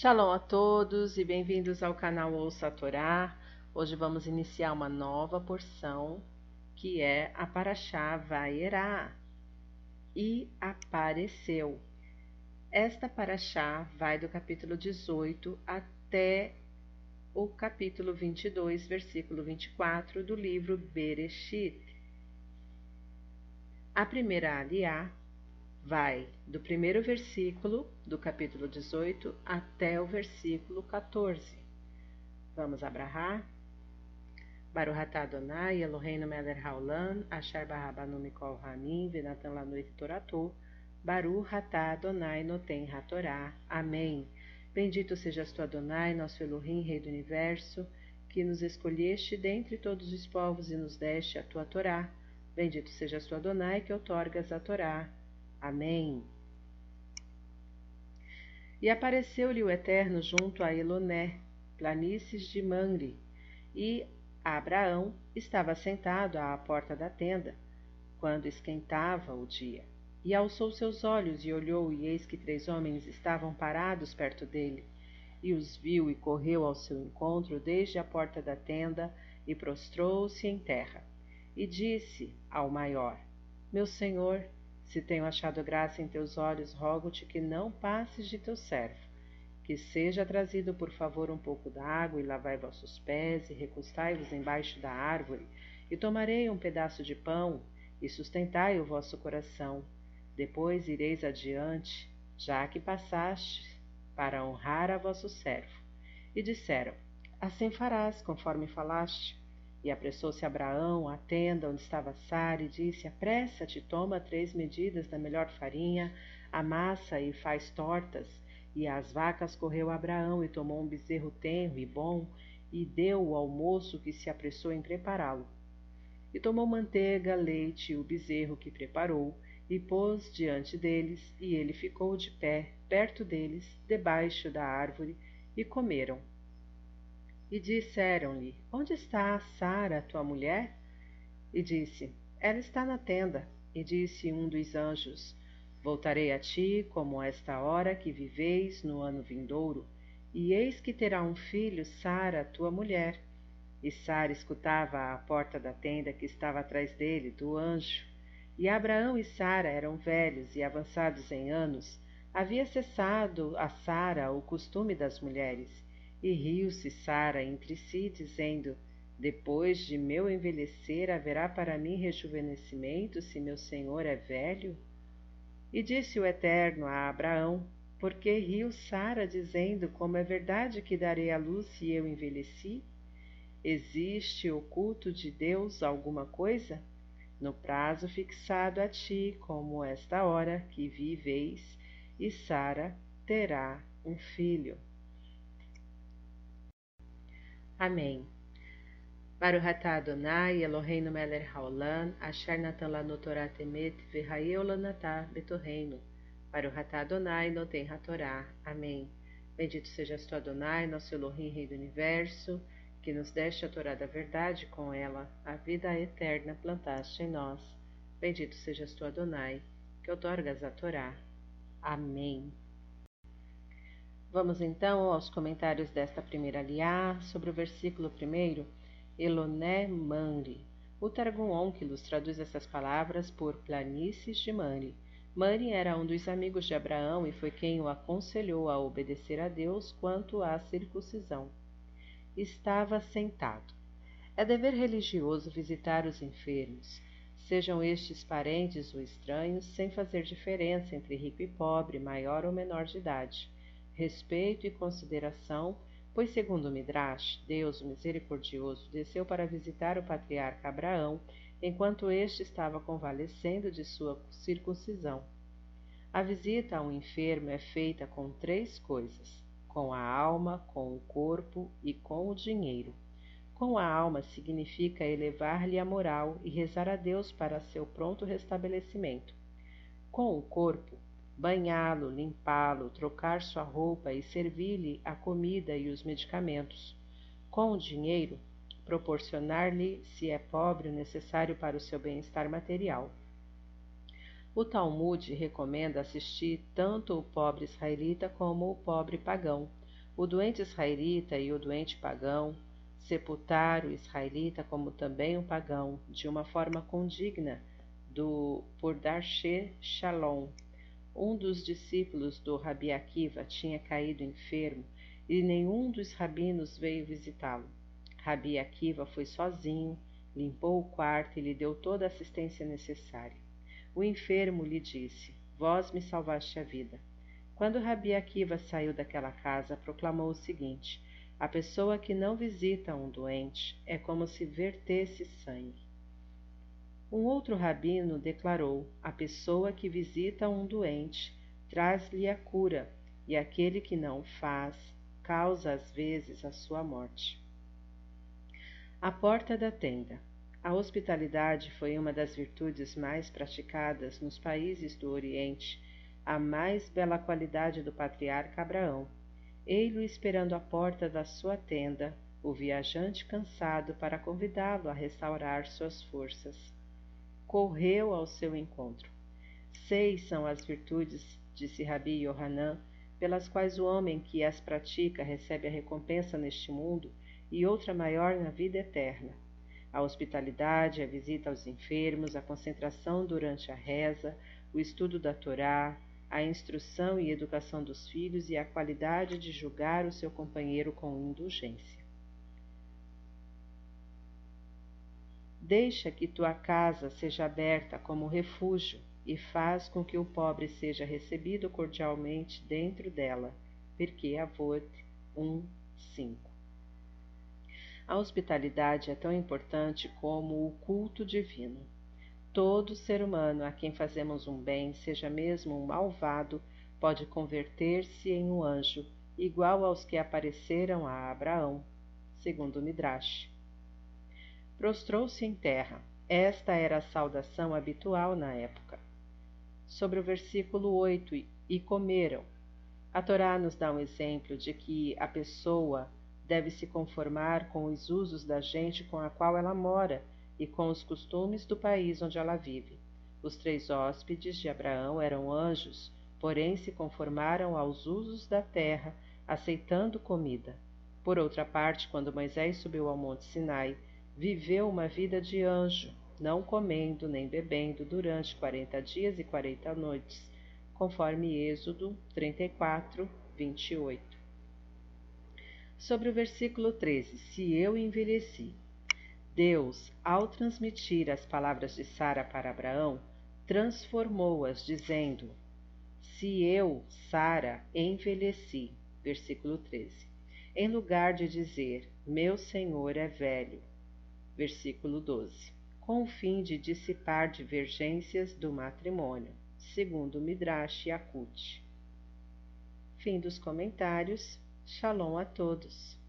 Shalom a todos e bem-vindos ao canal Ouça a Torá. Hoje vamos iniciar uma nova porção que é a Paraxá Vaierá. E apareceu. Esta Paraxá vai do capítulo 18 até o capítulo 22, versículo 24 do livro Bereshit. A primeira aliá vai do primeiro versículo do capítulo 18 até o versículo 14. Vamos abrahar? Baruch atah Adonai, Eloheinu melech haolam, asher barabanu mikol hamim, venatan lanuit toratu, Baruch atah Adonai noten hatorá. Amém. Bendito sejas tu Adonai, nosso Elohim, Rei do Universo, que nos escolheste dentre todos os povos e nos deste a tua Torá. Bendito sejas tu Adonai, que outorgas a Torá. Amém. E apareceu-lhe o Eterno junto a Eloné, planícies de Manre, e Abraão estava sentado à porta da tenda, quando esquentava o dia. E alçou seus olhos e olhou, e eis que três homens estavam parados perto dele. E os viu e correu ao seu encontro desde a porta da tenda e prostrou-se em terra. E disse ao maior: Meu senhor, se tenho achado graça em teus olhos, rogo-te que não passes de teu servo. Que seja trazido, por favor, um pouco d'água, e lavai vossos pés, e recostai-vos embaixo da árvore, e tomarei um pedaço de pão, e sustentai o vosso coração. Depois ireis adiante, já que passaste, para honrar a vosso servo. E disseram: Assim farás, conforme falaste. E apressou-se Abraão à tenda onde estava Sara e disse: Apressa-te, toma três medidas da melhor farinha, amassa e faz tortas. E às vacas correu Abraão e tomou um bezerro tenro e bom e deu-o ao moço que se apressou em prepará-lo. E tomou manteiga, leite e o bezerro que preparou e pôs diante deles, e ele ficou de pé perto deles, debaixo da árvore, e comeram. E disseram-lhe: Onde está Sara, tua mulher? E disse: Ela está na tenda. E disse um dos anjos: Voltarei a ti, como esta hora que viveis no ano vindouro, e eis que terá um filho, Sara, tua mulher. E Sara escutava à porta da tenda que estava atrás dele, do anjo. E Abraão e Sara eram velhos e avançados em anos. Havia cessado a Sara o costume das mulheres e riu-se Sara entre si, dizendo: Depois de meu envelhecer, haverá para mim rejuvenescimento, se meu senhor é velho? E disse o Eterno a Abraão: Por que riu Sara, dizendo: Como é verdade que darei a luz se eu envelheci? Existe oculto de Deus alguma coisa? No prazo fixado a ti, como esta hora que viveis, e Sara terá um filho. Amém. Baruch atah Adonai, Eloheinu melech haolam, asher natan lanu Torah temet, v'hayeu lanatah betorreino. Baruch atah Adonai, noten hatorá. Amém. Bendito sejas tu, Adonai, nosso Elohim, Rei do Universo, que nos deste a Torá da verdade, com ela a vida eterna plantaste em nós. Bendito sejas tu, Adonai, que otorgas a Torá. Amém. Vamos então aos comentários desta primeira liá sobre o versículo primeiro, Eloné Manri. O Targum Onkelos traduz essas palavras por planícies de Manri. Manri era um dos amigos de Abraão e foi quem o aconselhou a obedecer a Deus quanto à circuncisão. Estava sentado. É dever religioso visitar os enfermos, sejam estes parentes ou estranhos, sem fazer diferença entre rico e pobre, maior ou menor de idade respeito e consideração, pois, segundo o Midrash, Deus, o misericordioso, desceu para visitar o patriarca Abraão enquanto este estava convalescendo de sua circuncisão. A visita a um enfermo é feita com três coisas: com a alma, com o corpo e com o dinheiro. Com a alma significa elevar-lhe a moral e rezar a Deus para seu pronto restabelecimento. Com o corpo, banhá-lo, limpá-lo, trocar sua roupa e servir-lhe a comida e os medicamentos. Com o dinheiro, proporcionar-lhe, se é pobre, o necessário para o seu bem-estar material. O Talmud recomenda assistir tanto o pobre israelita como o pobre pagão, o doente israelita e o doente pagão, sepultar o israelita como também o pagão, de uma forma condigna do por Darshe Shalom. Um dos discípulos do Rabi Akiva tinha caído enfermo e nenhum dos rabinos veio visitá-lo. Rabi Akiva foi sozinho, limpou o quarto e lhe deu toda a assistência necessária. O enfermo lhe disse: Vós me salvaste a vida. Quando Rabi Akiva saiu daquela casa, proclamou o seguinte: A pessoa que não visita um doente é como se vertesse sangue. Um outro rabino declarou: A pessoa que visita um doente traz-lhe a cura, e aquele que não faz causa às vezes a sua morte. A porta da tenda. A hospitalidade foi uma das virtudes mais praticadas nos países do Oriente, a mais bela qualidade do patriarca Abraão. Ei-lo esperando à porta da sua tenda, o viajante cansado para convidá-lo a restaurar suas forças. Correu ao seu encontro. Seis são as virtudes, disse Rabi Yohanan, pelas quais o homem que as pratica recebe a recompensa neste mundo e outra maior na vida eterna. A hospitalidade, a visita aos enfermos, a concentração durante a reza, o estudo da Torá, a instrução e educação dos filhos e a qualidade de julgar o seu companheiro com indulgência. Deixa que tua casa seja aberta como refúgio e faz com que o pobre seja recebido cordialmente dentro dela. Porque Avot 1, 5. A hospitalidade é tão importante como o culto divino. Todo ser humano a quem fazemos um bem, seja mesmo um malvado, pode converter-se em um anjo, igual aos que apareceram a Abraão, segundo Midrash. Prostrou-se em terra. Esta era a saudação habitual na época sobre o versículo 8: E comeram. A Torá nos dá um exemplo de que a pessoa deve se conformar com os usos da gente com a qual ela mora e com os costumes do país onde ela vive. Os três hóspedes de Abraão eram anjos, porém se conformaram aos usos da terra, aceitando comida. Por outra parte, quando Moisés subiu ao Monte Sinai, viveu uma vida de anjo, não comendo nem bebendo durante quarenta dias e quarenta noites, conforme Êxodo 34, 28. Sobre o versículo 13: Se eu envelheci. Deus, ao transmitir as palavras de Sara para Abraão, transformou-as, dizendo: Se eu, Sara, envelheci. Versículo 13. Em lugar de dizer: Meu senhor é velho. Versículo 12 com o fim de dissipar divergências do matrimônio, segundo Midrash Yakut. Fim dos comentários. Shalom a todos.